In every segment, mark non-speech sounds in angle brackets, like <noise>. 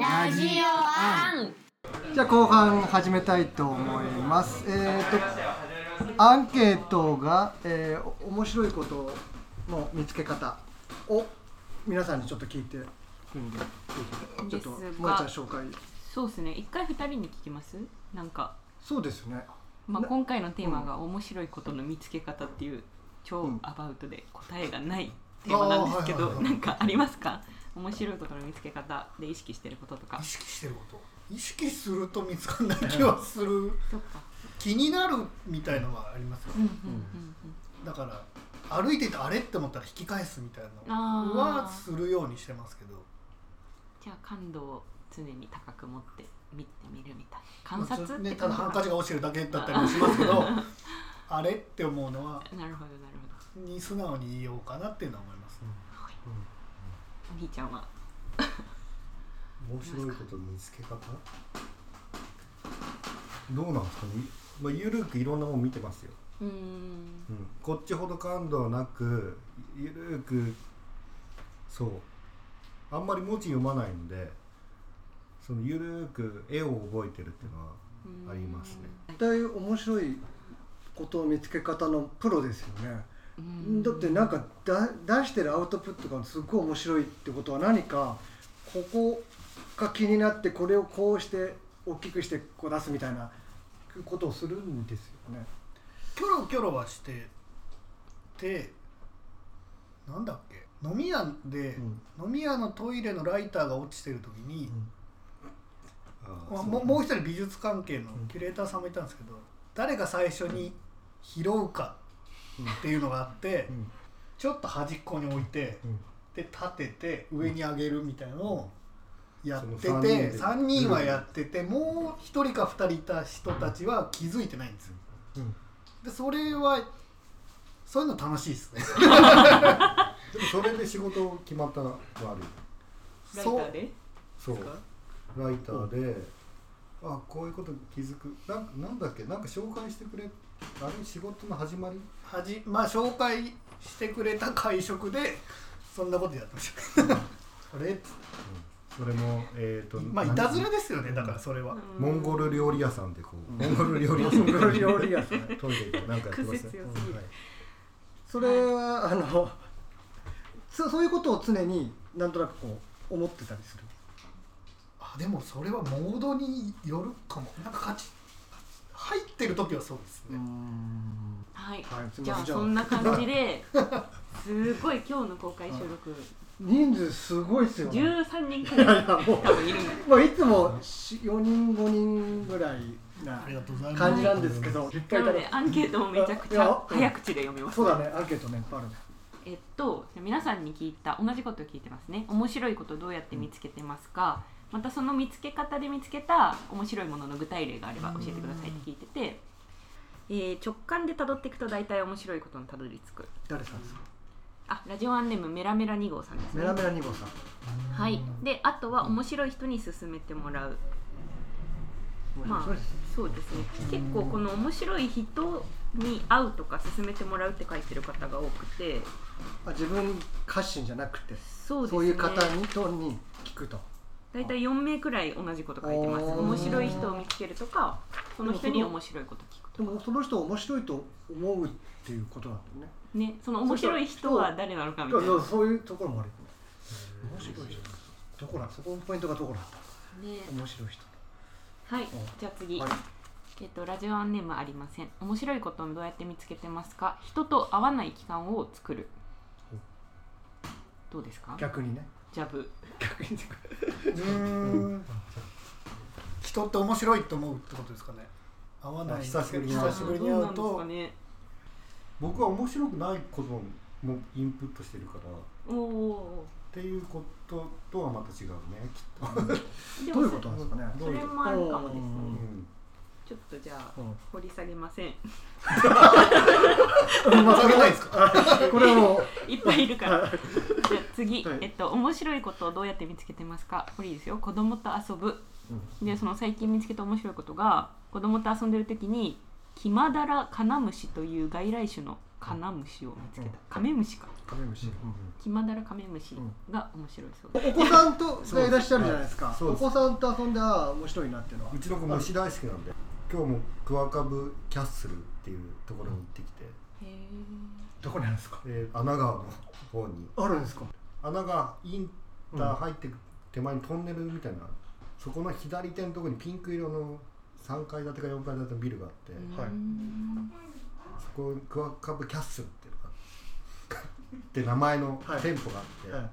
ラジオアンじゃあ後半始めたいと思います。えっ、とアンケートが、えーお面白いことの見つけ方を皆さんにちょっと聞いてるんで、ちょっともえちゃん紹介。そうですね一回二人に聞きますなんか、そうですね。まあ、な今回のテーマが面白いことの見つけ方っていう超うんアバウトで答えがないテーマなんですけど、あーはいはいはいなんかありますか？面白いことの見つけ方で意識してることとか。意識してること。意識すると見つかんない気はする。そっか。気になるみたいのはありますようんうんうんだから歩いててあれって思ったら引き返すみたいなのはするようにしてますけど。じゃあ感度を常に高く持って見てみるみたいな。観察ってね、ただハンカチが落ちてるだけだったりもしますけど <laughs> あれって思うのはなるほどなるほに素直に言おうかなっていうのは思います、どお兄ちゃんは。面白いことの見つけ方？どうなんですかね、まあ、ゆるくいろんなもの見てますよ、うーん。うん、こっちほど感度はなくゆるくそう。あんまり文字読まないのでそのゆるく絵を覚えてるっていうのはありますね。絶対面白いことを見つけ方のプロですよね。うん。だってなんかだ出してるアウトプットがすっごい面白いってことは何かここが気になってこれをこうして大きくしてこう出すみたいなことをするんですよね。キョロキョロはしててなんだっけ？飲み屋で、飲み屋のトイレのライターが落ちてる時に、まあ、あーそうももう一人美術関係のキュレーターさんもいたんですけど、誰が最初に拾うかっていうのがあって、うん。ちょっと端っこに置いて、うん。で立てて上に上げるみたいなのをやってて、その三人で。3人はやっててもう1人か2人いた人たちは気づいてないんですよ。うん。でそれはそういうの楽しいですね。<laughs> でもそれで仕事決まったのはあるよ。ライターで？そう。ライターで、あこういうこと気づく。なんなんだっけ？なんか紹介してくれあれ仕事の始まり？はじまあ紹介してくれた会食でそんなことやってました。<laughs> あれ？っつってそれもえっ、とまあいたずらですよねだからそれは。モンゴル料理屋さんでこう、モンゴル料理屋さん。でモンゴル料理屋さん。トイレでなんかやってますぎる。はい。それはあのそそういうことを常になんとなくこう思ってたりする？あでもそれはモードによるかも。なんか勝ち入ってる時はそうですね。はい、はいじゃあそんな感じですごい今日の公開収録。人数すごいですよね。13人くらい。多分いる。んだまあいつも4人5人ぐらいなありがとうございます。感じなんですけど、なのでアンケートもめちゃくちゃ早口で読みますそうだねアンケートねいっぱいあるね。えっと皆さんに聞いた同じことを聞いてますね。面白いことどうやって見つけてますか？またその見つけ方で見つけた面白いものの具体例があれば教えてくださいって聞いてて、えー直感で辿っていくと大体面白いことにたどり着く。誰さんですか？あラジオアンネームメラメラ2号さんですね。メラメラ2号さん。はい。であとは面白い人に勧めてもらう。まあそうですね。結構この面白い人に会うとか勧めてもらうって書いてる方が多くて。あ自分発信じゃなくてそうですね。そういう方にとに聞くと。大体4名くらい同じこと書いてます。面白い人を見つけるとかその人に面白いこと聞くでとか。もその人を面白いと思うっていうことなんだよね。ねその面白い人は誰なのかみたいな。そうそう。いうところもある。面白い人。どこなんそこのポイントがどこだ？ね。面白い人。はい。じゃあ次、はい。えっとラジオアンネームありません。面白いことをどうやって見つけてますか？人と会わない期間を作る。どうですか？逆にね。ジャブ。うーん人って面白いと思うってことですかね。合わない。久しぶりに久しぶりに会うとか。ね僕は面白くないこともインプットしてるからっていうこととはまた違うねきっと、どういうことなんですかね。それもあるかもですねうんちょっとじゃあうん掘り下げません <laughs> まあ下げないですか。<laughs> これはもいっぱいいるから。じゃあ <laughs> 次、はい。えっと面白いことをどうやって見つけてますか？これいいですよ。子供と遊ぶ。でその最近見つけた面白いことが子供と遊んでる時にキマダラカナムシという外来種のカナムシを見つけた。カメムシか。カメムシ、キマダラカメムシが面白い。そうです、お子さんとがいらっしゃるじゃないですか。お子さんと遊んでああ面白いなっていうのは。うちの子虫大好きなんで今日もクワカブキャッスルっていうところに行ってきて、へえどこにあるんですか？えー穴川の方に。あるんですか？穴がインター入ってく手前にトンネルみたいな、そこの左手のところにピンク色の3階建てか4階建てのビルがあって、はい。そこクワカブキャッスルっていうのが <laughs> って名前のはい。店舗があって、はい。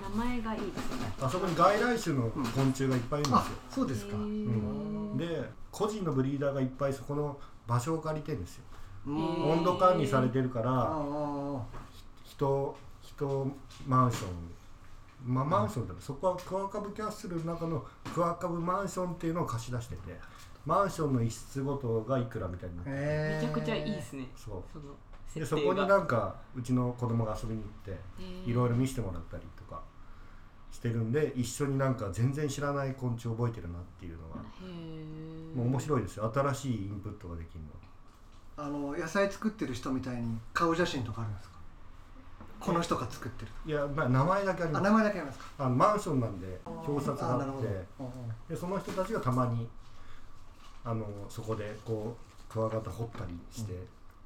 名前がいいですね。あそこに外来種の昆虫がいっぱいいるんですあよ、そうですか。うん。で個人のブリーダーがいっぱいそこの場所を借りてるんですよ温度管理されてるからあ人人マンション。まあマンションだねそこはクワカブキャッスルの中のクワカブマンションっていうのを貸し出しててマンションの一室ごとがいくらみたいになってめちゃくちゃいいですね。そう。そのでそこになんかうちの子供が遊びに行っていろいろ見せてもらったりとかしてるんで一緒になんか全然知らない昆虫覚えてるなっていうのがへえもう面白いですよ。新しいインプットができるのあの野菜作ってる人みたいに顔写真とかあるんですか？この人が作ってるいや、まあ、名前だけあります。あ名前だけありますか？あのマンションなんで表札があってでその人たちがたまにあのそこでこうクワガタ掘ったりして、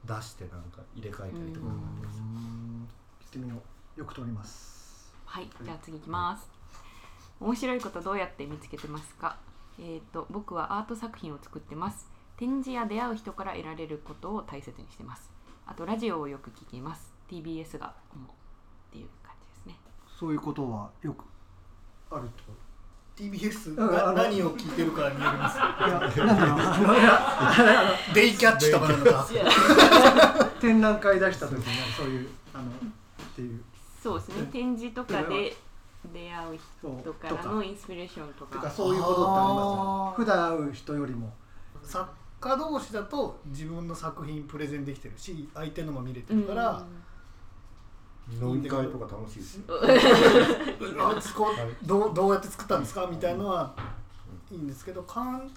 出してなんか入れ替えたりとか、うん。行ってみよう。よく通ります。はい、じゃあ次いきます。面白いことどうやって見つけてますか？えっ、と僕はアート作品を作ってます。展示や出会う人から得られることを大切にしてます。あとラジオをよく聞きます。TBS が主っていう感じですね。そういうことはよくあるってこ TBS うんあのな何を聞いてるかによります。デイキャッチとかなのか。展覧会出した時にそういうあのっていう。そうですね。展示とかで出会う人からのインスピレーションととかか。そういうことってありますあー。普段会う人よりも。作家同士だと自分の作品プレゼンできてるし相手のも見れてるから、飲み会とか楽しいですよ。どうどうやって作ったんですか？みたいのはいいんですけど鑑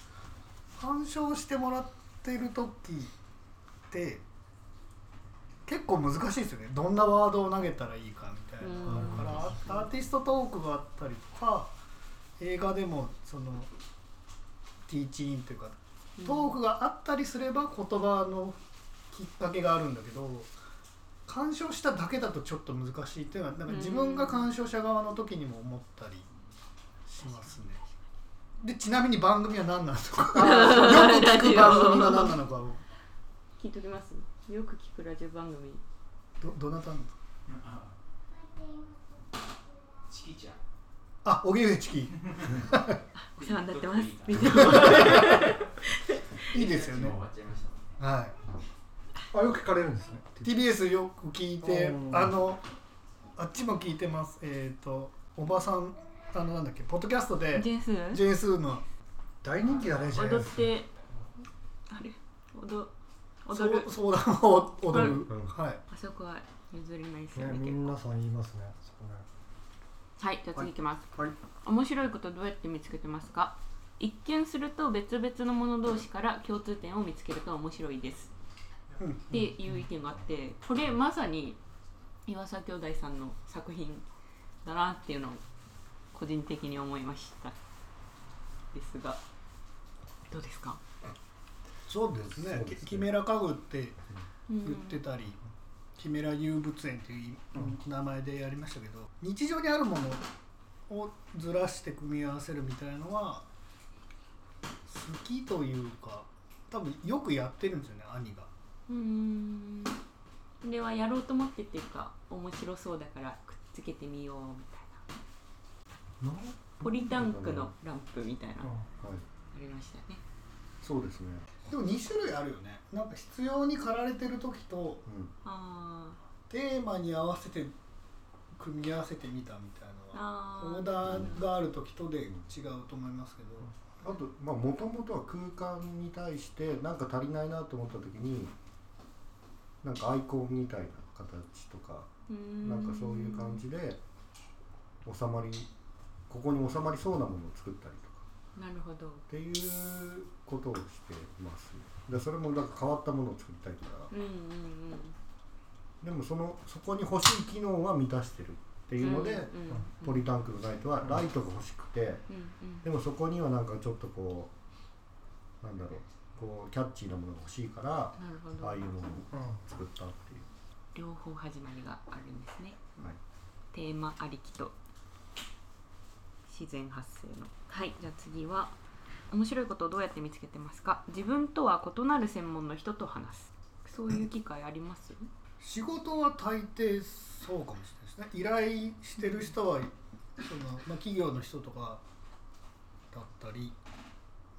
鑑賞してもらってる時って結構難しいですよね。どんなワードを投げたらいいかみたいなのがあるからアーティストトークがあったりとか映画でもそのティーチインというかトークがあったりすれば言葉のきっかけがあるんだけど鑑賞しただけだとちょっと難しいっていうのはなんか自分が鑑賞者側の時にも思ったりしますね。でちなみに番組は何なのかよく聞く番組が何なのかを聞いときます。よく聞くラジオ番組。どどなたの？チキちゃん。あ荻上チキ。お世話になってます。い <laughs> いいですよね。はい。あよく聞かれるんですね。TBS よく聞いてうんあのあっちも聞いてます。えっ、とおばさんあのなんだっけポッドキャストでジェンス JS の大人気だねジェーンス踊ってあれ踊踊る。相談を踊る、うんはい。あそこは譲れないですねよね皆さん言いますねそこねはいじゃあ次いきます、はい。面白いことどうやって見つけてますか？一見すると別々のもの同士から共通点を見つけると面白いです。うんっていう意見があってこれまさに岩佐兄弟さんの作品だなっていうのを個人的に思いました。ですがどうですか、そうですね。そうですね。キキメラ家具ってうん。言ってたり、キメラ遊物園っていう名前でやりましたけど日常にあるものをずらして組み合わせるみたいなのは好きというか多分よくやってるんですよね兄が。うーん。これはやろうと思ってっていうか面白そうだからくっつけてみようみたいな。ポリタンクのランプみたいなのはい、ありましたよね。そうですね、でも2種類あるよね。なんか必要に駆られてる時とうん、あテーマに合わせて組み合わせてみたみたいーなのはオーダーがある時とで違うと思いますけど、あとまあもともとは空間に対して何か足りないなと思った時になんかアイコンみたいな形とかん。なんかそういう感じで収まりここに収まりそうなものを作ったりとか。なるほど。っていうことをしてます。ねでそれもなんか変わったものを作りたいとかうんうんうん。でもそのそこに欲しい機能は満たしてるっていうので、うんうんポリタンクのライトはライトが欲しくて、うんうん。でもそこにはなんかちょっとこうなんだろうこうキャッチーなものが欲しいからああいうのをうん作ったっていう、両方始まりがあるんですね。はい、テーマありきと自然発生の。はいじゃあ次は面白いことをどうやって見つけてますか？自分とは異なる専門の人と話す。そういう機会あります？仕事は大抵そうかもしれないですね。依頼してる人はその、まあ、企業の人とかだったり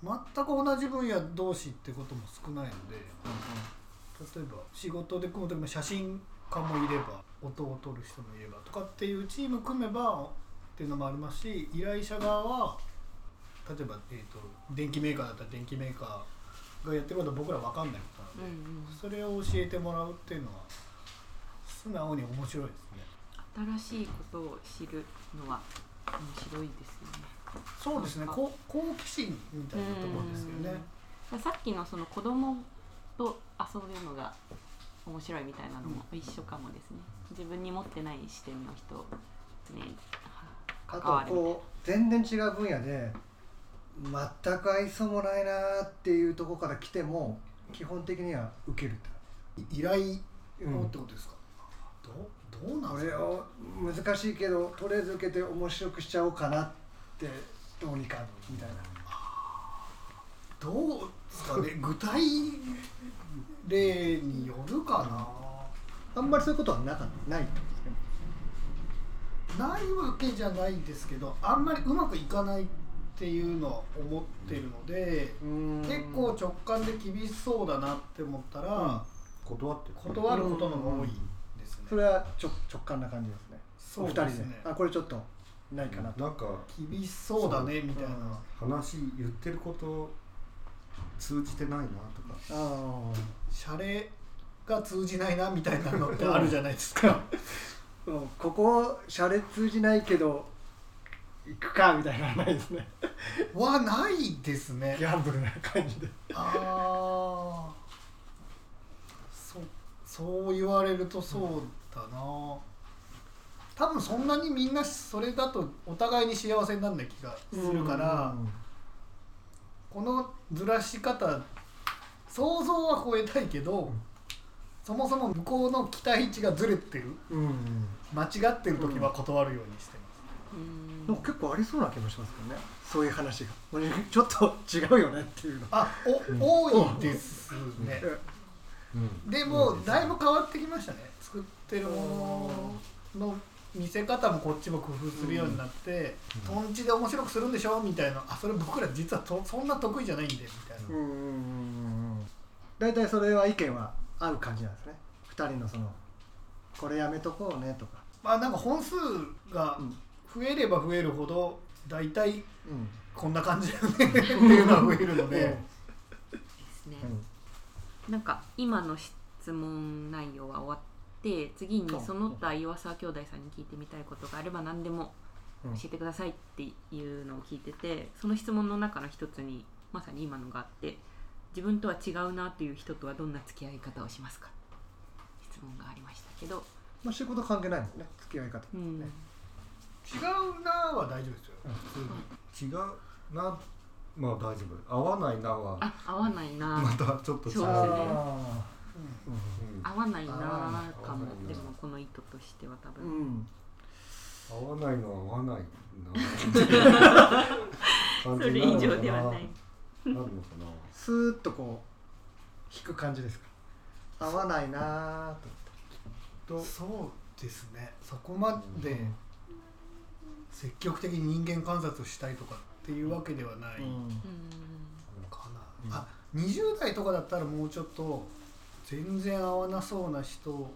全く同じ分野同士ってことも少ないので例えば仕事で組む時も写真家もいれば音を撮る人もいればとかっていうチーム組めばっていうのもありますし依頼者側は例えば、えー、と電機メーカーだったら電機メーカーがやってることは僕ら分かんないことなので。うんうんそれを教えてもらうっていうのは素直に面白いですね。新しいことを知るのは面白いですよねそうですね。好奇心みたいなところですよね。うんさっきのその子供と遊ぶのが面白いみたいなのも一緒かもですね自分に持ってない視点の人にあ関わるとこう全然違う分野で全く愛想もないなーっていうところから来ても基本的には受けるって依頼ってことですか？どうどうなんですか？を難しいけどとりあえず受けて面白くしちゃおうかなってどうにかみたいなどうですかね？<laughs> 具体例によるかあんまりそういうことはなかったないってこと。ないわけじゃないですけど、あんまりうまくいかないっていうのは思ってるので、結構直感で厳しそうだなって思ったら、断ってる。断ることの方が多いですね。それは直直感な感じですね。そうお二人で。ですね。あこれちょっとないかなと。なんか厳しそうだねみたいな。話言ってること通じてないなとか。あシャレが通じないなみたいなのってあるじゃないですか。あ <laughs> うん。ここシャレ通じないけど行くかみたいなのはないですね <laughs> はないですねギ。ャンブルな感じでああ。そうそう言われるとそうだな。多分そんなにみんなそれだとお互いに幸せにならない気がするから、このずらし方想像は超えたいけど、そもそも向こうの期待値がずれてるうん、うん間違ってる時は断るようにしてなんか結構ありそうな気もしますけどね。そういう話が。ちょっと違うよねっていうの。あ、お、多いですね。うん。でもだいぶ変わってきましたね。作ってるものの見せ方もこっちも工夫するようになって、とん。ちで面白くするんでしょみたいな。あそれ僕ら実はとそんな得意じゃないんでみたいな、うんうんうんうん大体それは意見は合う感じなんですね。二人のそのこれやめとこうねとか。まあなんか本数が増えれば増えるほど大体うん。こんな感じだよね <laughs> っていうのは増えるので、ですね、なんか今の質問内容は終わって次にその他岩沢兄弟さんに聞いてみたいことがあれば何でもうん。教えてくださいっていうのを聞いててその質問の中の一つにまさに今のがあって自分とは違うなという人とはどんな付き合い方をしますか？質問がありましたけど、まあ仕事関係ないもんね付き合い方うん。ね違うなは大丈夫ですよ、普通に。違うなまあ大丈夫。合わないなは。あ合わないな。またちょっと違う。あうん合わないなかも。でもこの意図としては多ーう分、ん。合わないのは合わない <laughs> な。それ以上ではない。なるのかスーッとこう引く感じですか？合わないなーとなと。そうですね。そこまで積極的に人間観察したいとかっていうわけではない、うん。うん。かな、あ20代とかだったらもうちょっと全然合わなそうな人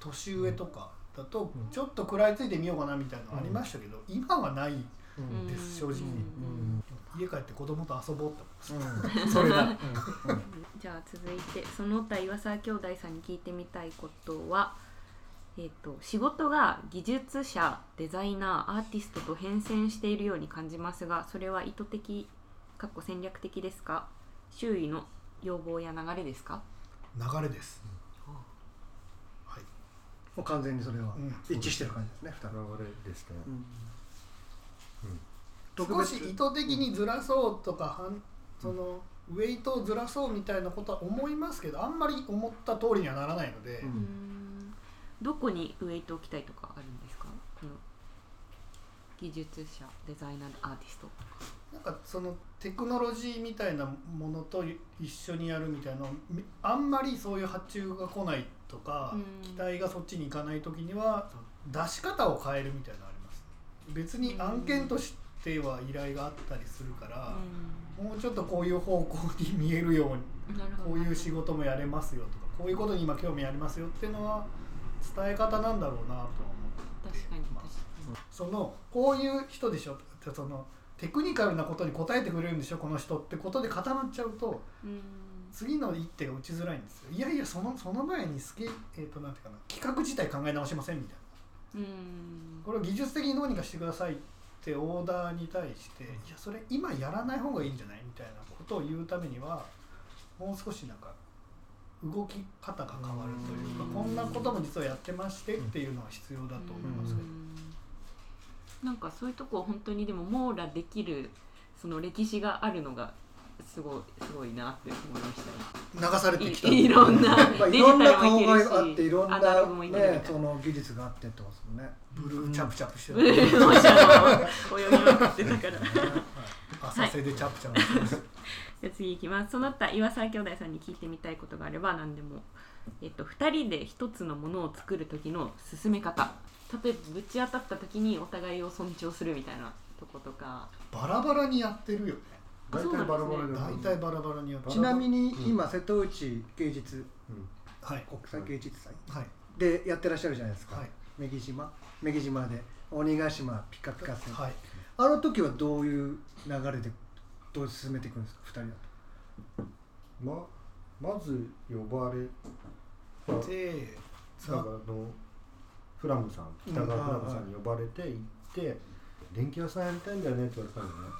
年上とかだとうん。ちょっと食らいついてみようかなみたいなのありましたけど、今はないうん。です正直。うん。家帰って子供と遊ぼうってうん。<laughs> それだ。じゃあ続いてその他岩沢兄弟さんに聞いてみたいことは、えー、と仕事が技術者デザイナーアーティストと変遷しているように感じますがそれは意図的かっこ戦略的ですか？周囲の要望や流れですか？流れです。もう完全にそれはうん。一致してる感じですね、二人。流れですね、うん。少し意図的にずらそうとかはんそのウェイトをずらそうみたいなことは思いますけどあんまり思った通りにはならないので、うんうんどこにウェイトを置きたいとかあるんですか？この技術者デザイナーアーティスト。なんかそのテクノロジーみたいなものと一緒にやるみたいなのみあんまりそういう発注が来ないとか、うん。期待がそっちに行かない時には出し方を変えるみたいなのあります。別に案件としては依頼があったりするから、もうちょっとこういう方向に見えるようにこういう仕事もやれますよとかこういうことに今興味ありますよっていうのは伝え方なんだろうなとは思って確かにそのこういう人でしょってそのテクニカルなことに答えてくれるんでしょこの人ってことで固まっちゃうとにうん。次の一手が打ちづらいんですよ。いやいやそのその前にスケ、えー、となんていうかな企画自体考え直しませんみたいな。うん。これを技術的にどうにかしてくださいってオーダーに対していやそれ今やらない方がいいんじゃないみたいなことを言うためにはもう少しなんか動き方が変わるというかうん。こんなことも実はやってましてっていうのは必要だと思いますけど。うん。なんかそういうとこ本当にでも網羅できるその歴史があるのがすごいすごいなって思いました。流されてきた。いいろんな <laughs> まあ、いろんな顔があっていろんなねその技術があってってことですね。ブルーチャプチャプしてブルーの泳ぎまくってたから浅瀬でチャプチャプしてます <laughs> じゃあ次いきます。その他岩沢兄弟さんに聞いてみたいことがあれば何でも、えっと、2人で1つのものを作る時の進め方。例えばぶち当たった時にお互いを尊重するみたいなとことか。バラバラにやってるよね。大体バラバラで大体バラバラにやってる。ちなみに今瀬戸内芸術うん。はい。国際芸術祭。はい。でやってらっしゃるじゃないですか、はい。女木島。女木島で鬼ヶ島ピカピカ戦、はいあの時はどういう流れでどう進めていくんですか？二人だとままず呼ばれたでなんかあのフラムさん北川フラムさんに呼ばれて行って「電気屋さんやりたいんだよね」って言われたんだよね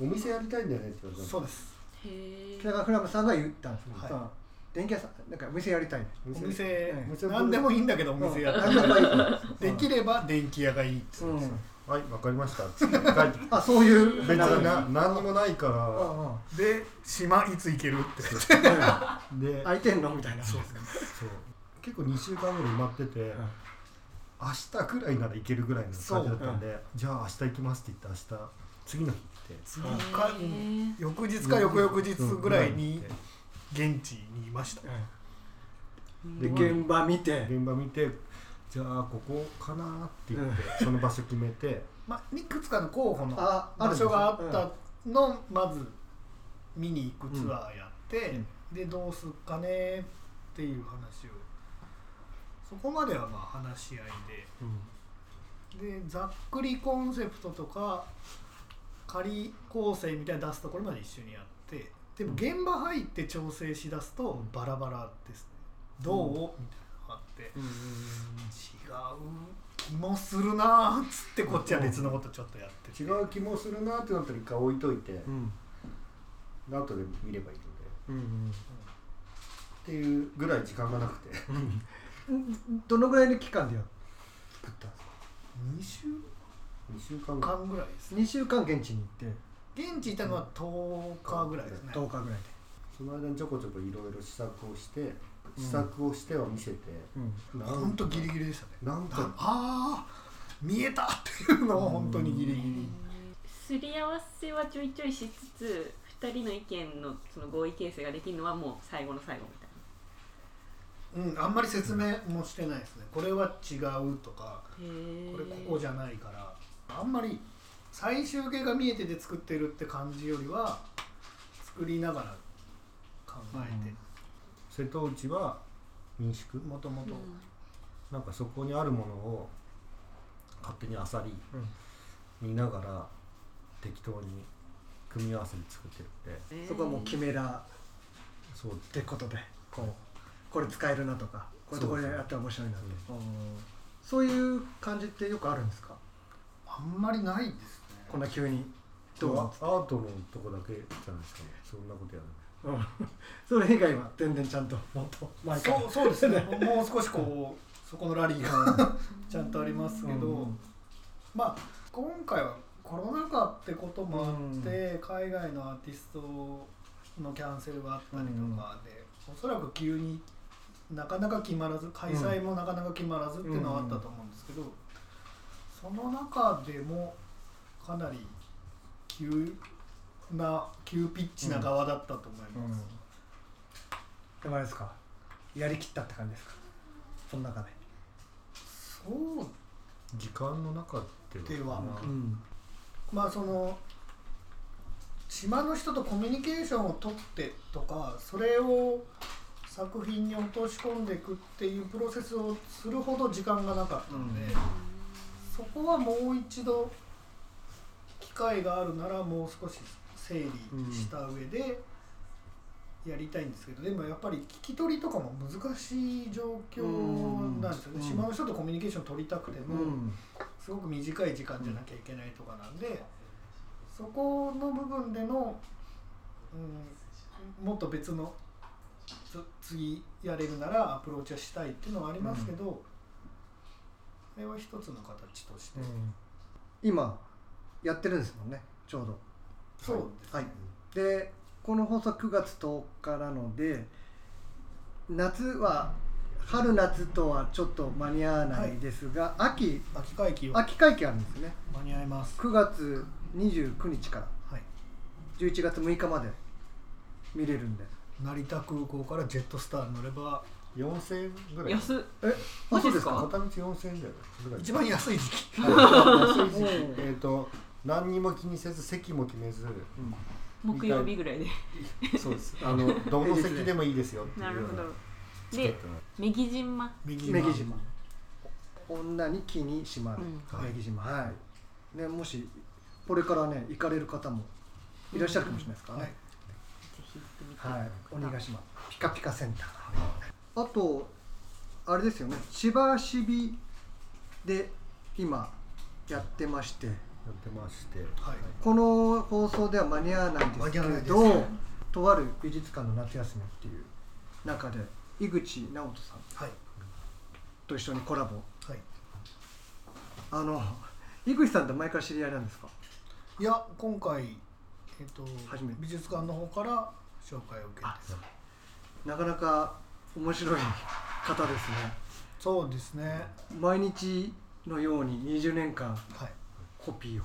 「お店やりたいんだよね」って言われたんだよそうです。へ北川フラムさんが言ったんですよ、はい。電気屋さんなんかお店やりたいお店。ええ何でもいいんだけどお店やうん何でもい。<laughs> できれば電気屋がいいってうんはいわかりました」って帰ってきて。あそういう。別にな何にもないかうんらうん。で島いつ行けるって。で <laughs> 空いてんの？みたいな。そう結構2週間ぐらい埋まってて明日ぐらいなら行けるぐらいの感じだったんでじゃあ明日行きますって言って明日次の日行って。次か翌日か翌々日ぐらいにうん。現地にいました。で現場見て。現場見てじゃあここかなって言ってその場所決めて <laughs> まあいくつかの候補の場所があったのをまず見に行くツアーやって、でどうすっかねっていう話をそこまではまあ話し合いで。でざっくりコンセプトとか仮構成みたいなの出すところまで一緒にやってでも現場入って調整しだすとバラバラです。ねどう、みたいなのがあって違う気もするなーっつってこっちは別のことちょっとやってて。違う気もするなってなったら一回置いといて。うん。後で見ればいいので。うんっていうぐらい時間がなくて。うん。どのぐらいの期間でや作った。んですか2週？2週間。ぐらい間ぐらいです2週間現地に行って。現地行ったのは10日ぐらいですね。10日ぐらいで。その間にちょこちょこいろいろ試作をして試作をしては見せて、うん。なんほんとギリギリでしたね。なんかああ見えたっていうのは本当にギリギリ。すり合わせはちょいちょいしつつ2人の意見のその合意形成ができるのはもう最後の最後みたいうんあんまり説明もしてないですね。これは違うとかこれここじゃないから。あんまり最終形が見えてて作ってるって感じよりは作りながら考えて瀬戸内は民宿？もともとなんかそこにあるものを勝手にあさり見ながら適当に組み合わせて作ってるんでそこはもうキメラそう。ってことで。こうこれ使えるなとかこういうところでやったら面白いなって。そううん。そういう感じってよくあるんですか？あんまりないですね。こんな急に。どうアートのとこだけじゃないですかね。そんなことやるうんそれ以外は全然ちゃんともっと前から。そうそうですね。もう少しこうそこのラリーがちゃんとありますけど、うん。まあ今回はコロナ禍ってこともあって、海外のアーティストのキャンセルがあったりとかで、おそらく急になかなか決まらず開催もなかなか決まらずっていうのはあったと思うんですけど、その中でもかなり急な急ピッチな側だったと思います。でもあれですか？やりきったって感じですか？その中で。そう。時間の中ででは。まあん。まあその島の人とコミュニケーションを取ってとかそれを作品に落とし込んでいくっていうプロセスをするほど時間がなかったので、そこはもう一度機会があるならもう少し整理した上でやりたいんですけどでもやっぱり聞き取りとかも難しい状況なんですよね、うん。島の人とコミュニケーション取りたくても、うん。すごく短い時間じゃなきゃいけないとかなんでそこの部分での、うん、もっと別のつ次やれるならアプローチはしたいっていうのはありますけど、これは一つの形として、今やってるんですもんねちょうどそうです、はい。でこの放送9月10日なので夏は春夏とはちょっと間に合わないですが、秋秋会期は秋会期あるんですね。間に合います、9月29日から。はい、11月6日まで見れるんで。成田空港からジェットスターに乗れば4000円ぐらい。安っ。えマジですか？片道4000円ぐらい一番安い時期。<laughs> 安い時期。えっと何にも気にせず席も決めず木曜日ぐらいで。そうです。あの <laughs> どの席でもいいですよっていうような。るほど。でチケットのメギ島。右女木島。女に木に島る、うん。女木島。はい、ね、もしこれからね行かれる方もいらっしゃるかもしれないですからね、はい。ぜひ行ってみてはい、鬼ヶ島ピカピカセンター、あとあれですよね。千葉市美で今やってましてやってましてはい。この放送では間に合わないんですけどとある美術館の夏休みっていう中で井口直人さんはい。と一緒にコラボ。はい。あの井口さんって前から知り合いなんですか？いや今回、えっと初めて。美術館の方から紹介を受けて。なかなか面白い方ですね。そうですね。毎日のように20年間はいコピーを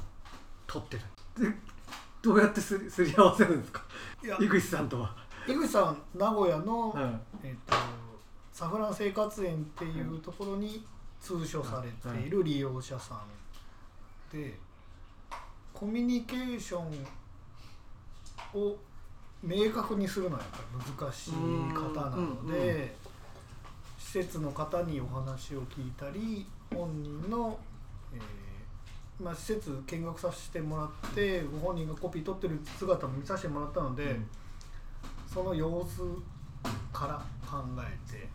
取ってる。でどうやって <laughs> すり合わせるんですか？いや。井口さんとは、井口さん名古屋の、はい。えっとサフラン生活園っていうところに通所されている利用者さんでコミュニケーションを明確にするのはやっぱり難しい方なのうんうんうん。で施設の方にお話を聞いたり本人の、えーまあ、施設見学させてもらってご本人がコピー取ってる姿も見させてもらったので、その様子から考えて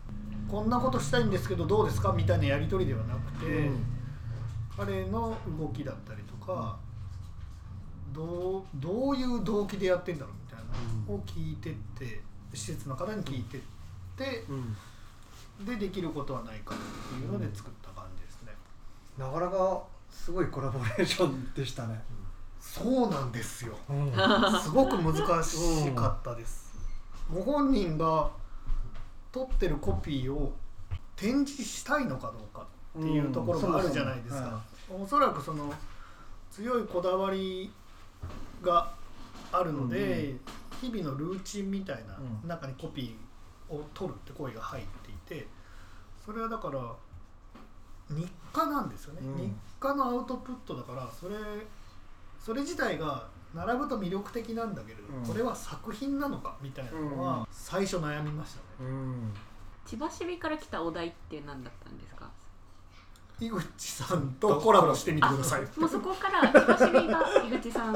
こんなことしたいんですけどどうですかみたいなやり取りではなくて、彼の動きだったりとかどうどういう動機でやってんだろうみたいなのを聞いてって施設の方に聞いてってうん。でできることはないかっていうので作った感じですね。なかなかすごいコラボレーションでしたね、そうなんですよ。うん。すごく難しかったです。ご本人が取ってるコピーを展示したいのかどうかっていうところもあるじゃないですか。おそらくその強いこだわりがあるので、日々のルーチンみたいなうん中にコピーを取るって行為が入っていてそれはだから日課なんですよね、うん。日課のアウトプットだからそれそれ自体が並ぶと魅力的なんだけれど、うん。これは作品なのかみたいなのうん。は最初悩みましたね。うん。千葉市美から来たお題って何だったんですか？井口さんとコラボしてみてください。もうそこから千葉市美が井口さん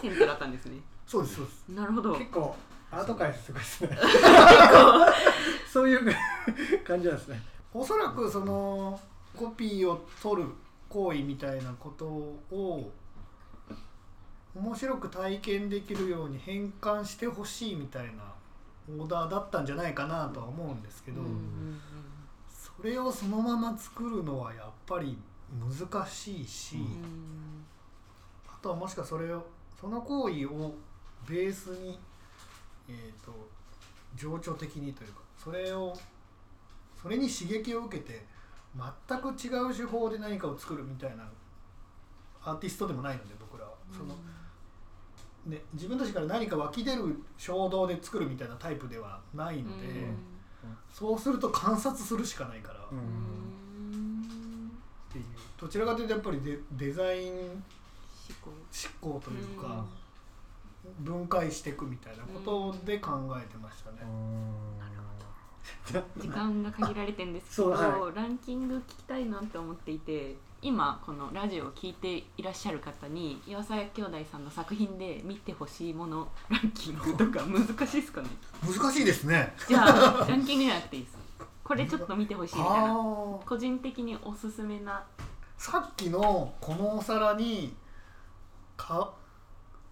センターだったんですね。そうですそうです。なるほど。結構アート界すごいですね。<laughs> そういう感じなんですね。おそらくそのコピーを取る行為みたいなことを面白く体験できるように変換してほしいみたいなオーダーだったんじゃないかなとは思うんですけど、そそれをそのまま作るのはやっぱり難しいし、うん。あとはもしかそれをその行為をベースに、えー、と情緒的にというかそれをそれに刺激を受けて全く違う手法で何かを作るみたいなアーティストでもないので僕らは。その、ね、自分たちから何か湧き出る衝動で作るみたいなタイプではないので、そうすると観察するしかないから、うん。っていう。どちらかというとやっぱりデデザイン思考思考というか、分解していくみたいなことで考えてましたね。<laughs> 時間が限られてるんですけど、そうはランキング聞きたいなって思っていて今このラジオを聞いていらっしゃる方に岩佐兄弟さんの作品で見てほしいものランキングとか難しいですかね？難しいですね。じゃあランキングじゃなくていいです。これちょっと見てほしいみたいな。あ個人的におすすめな。さっきのこのお皿にか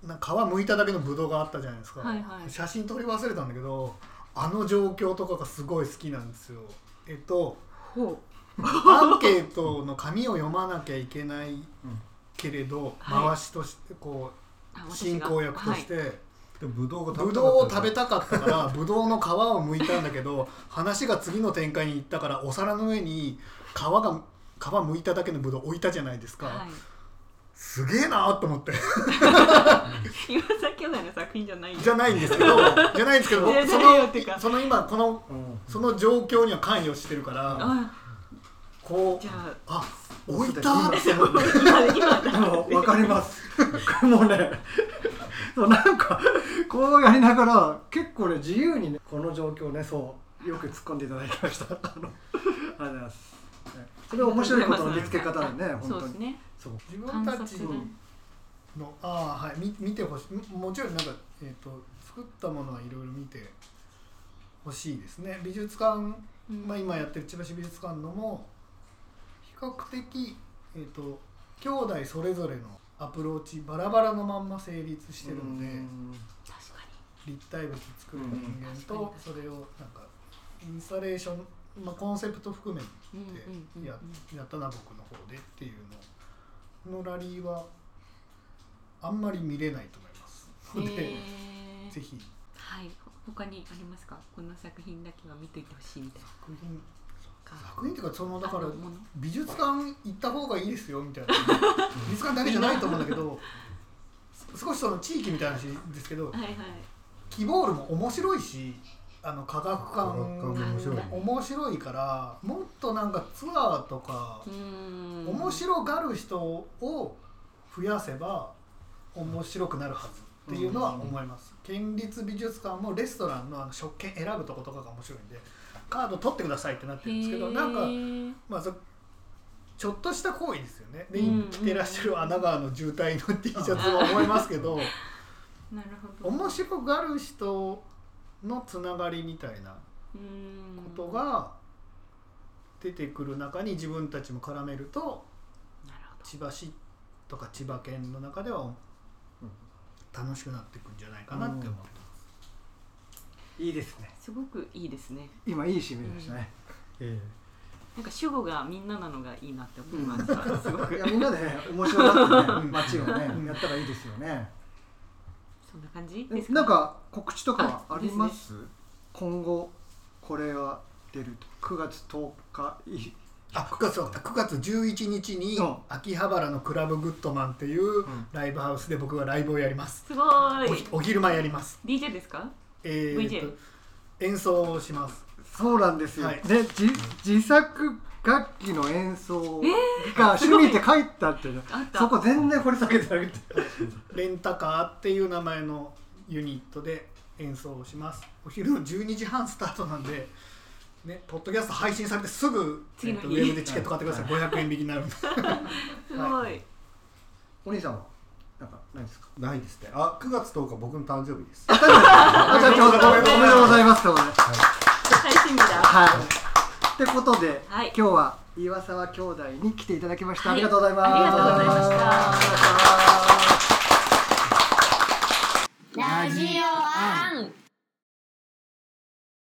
な皮剥いただけのブドウがあったじゃないですか、はいはい。写真撮り忘れたんだけどあの状況とかがすごい好きなんですよ。えっとほアンケートの紙を読まなきゃいけないけれど、はい。回しとしてこあう進行役として、でもブドウがぶどうを食べたかったからぶどうの皮を剥いたんだけど話が次の展開に行ったからお皿の上に皮が皮剥いただけのぶどう置いたじゃないですか、はいすげえなと思って。<laughs> 岩佐兄弟の作品じゃないじゃないんですけどじゃないんですけど <laughs> そのその今このその状況には関与してるからあこうじゃあ置いた？今って思って分かります。もうねそうなんかこうやりながら結構ね自由にねこの状況ねそうよく突っ込んでいただきました。あのありがとうございます。ねそれは面白いことの見つけ方でね本当に。ね。自分たちのああはい見見てほしい。ももちろんなんか、えー、と作ったものはいろいろ見てほしいですね。美術館、うん。まあ、今やってる千葉市美術館のも比較的、えー、と兄弟それぞれのアプローチバラバラのまんま成立してるので確か立体物作った人間とそれをなんかインスタレーション、まあ、コンセプト含めてややったな僕の方でっていうの。のラリーはあんまり見れないと思います。ので、へーぜひ。はい。他にありますか？この作品だけは見といてほしいみたいな。作品。か。作品っていうかそのだから美術館行った方がいいですよみたいな。<laughs> 美術館だけじゃないと思うんだけど少しその地域みたいな話ですけどはいはい。キボールも面白いしあの科学館面白い。からもっとなんかツアーとか面白がる人を増やせば面白くなるはずっていうのは思います、県立美術館もレストランのあの食券選ぶとことかが面白いんでカード取ってくださいってなってるんですけどなんかまあそちょっとした行為ですよね。で、うん。着てらっしゃる穴川の渋滞の T シャツは思いますけど。<laughs> 面白がる人のつながりみたいなうーん。ことが出てくる中に自分たちも絡めるとなるほ千葉市とか千葉県の中では楽しくなっていくんじゃないかなって思ってます。いいですね。どすごくいいですね。今いい締めでしたね、えなんか主語がみんななのがいいなって思いましたすごく。えいやみんなでね面白がってねうん <laughs> 街をねうん。やったらいいですよねそんな感じえですか？なんか告知とかはああります？今後これは出ると。9月10日いあ9月は9月11日にうん。秋葉原のクラブグッドマンっていうライブハウスで僕がライブをやります。すごい。ひお昼間やります。DJ ですか？えー演奏をします。そうなんですよ、はい。でじ自作楽器の演奏えが趣味って書いてあってそこ全然掘り下げてなくて。レンタカーっていう名前のユニットで演奏をします。お昼の12時半スタートなんで。ね、ポッドキャスト配信されてすぐ、えっとウェブでチケット買ってください。500円引きになるんで。<laughs> すごい。お兄さんは？なんかないですか？ないですね。あ9月10日僕の誕生日です。あじゃあ <laughs> おめでとうございます。とい最新日だはい。ってことで、はい。今日は岩沢兄弟に来ていただきました、はい。ありがとうございます。ありがとうございましたした。ラジオアン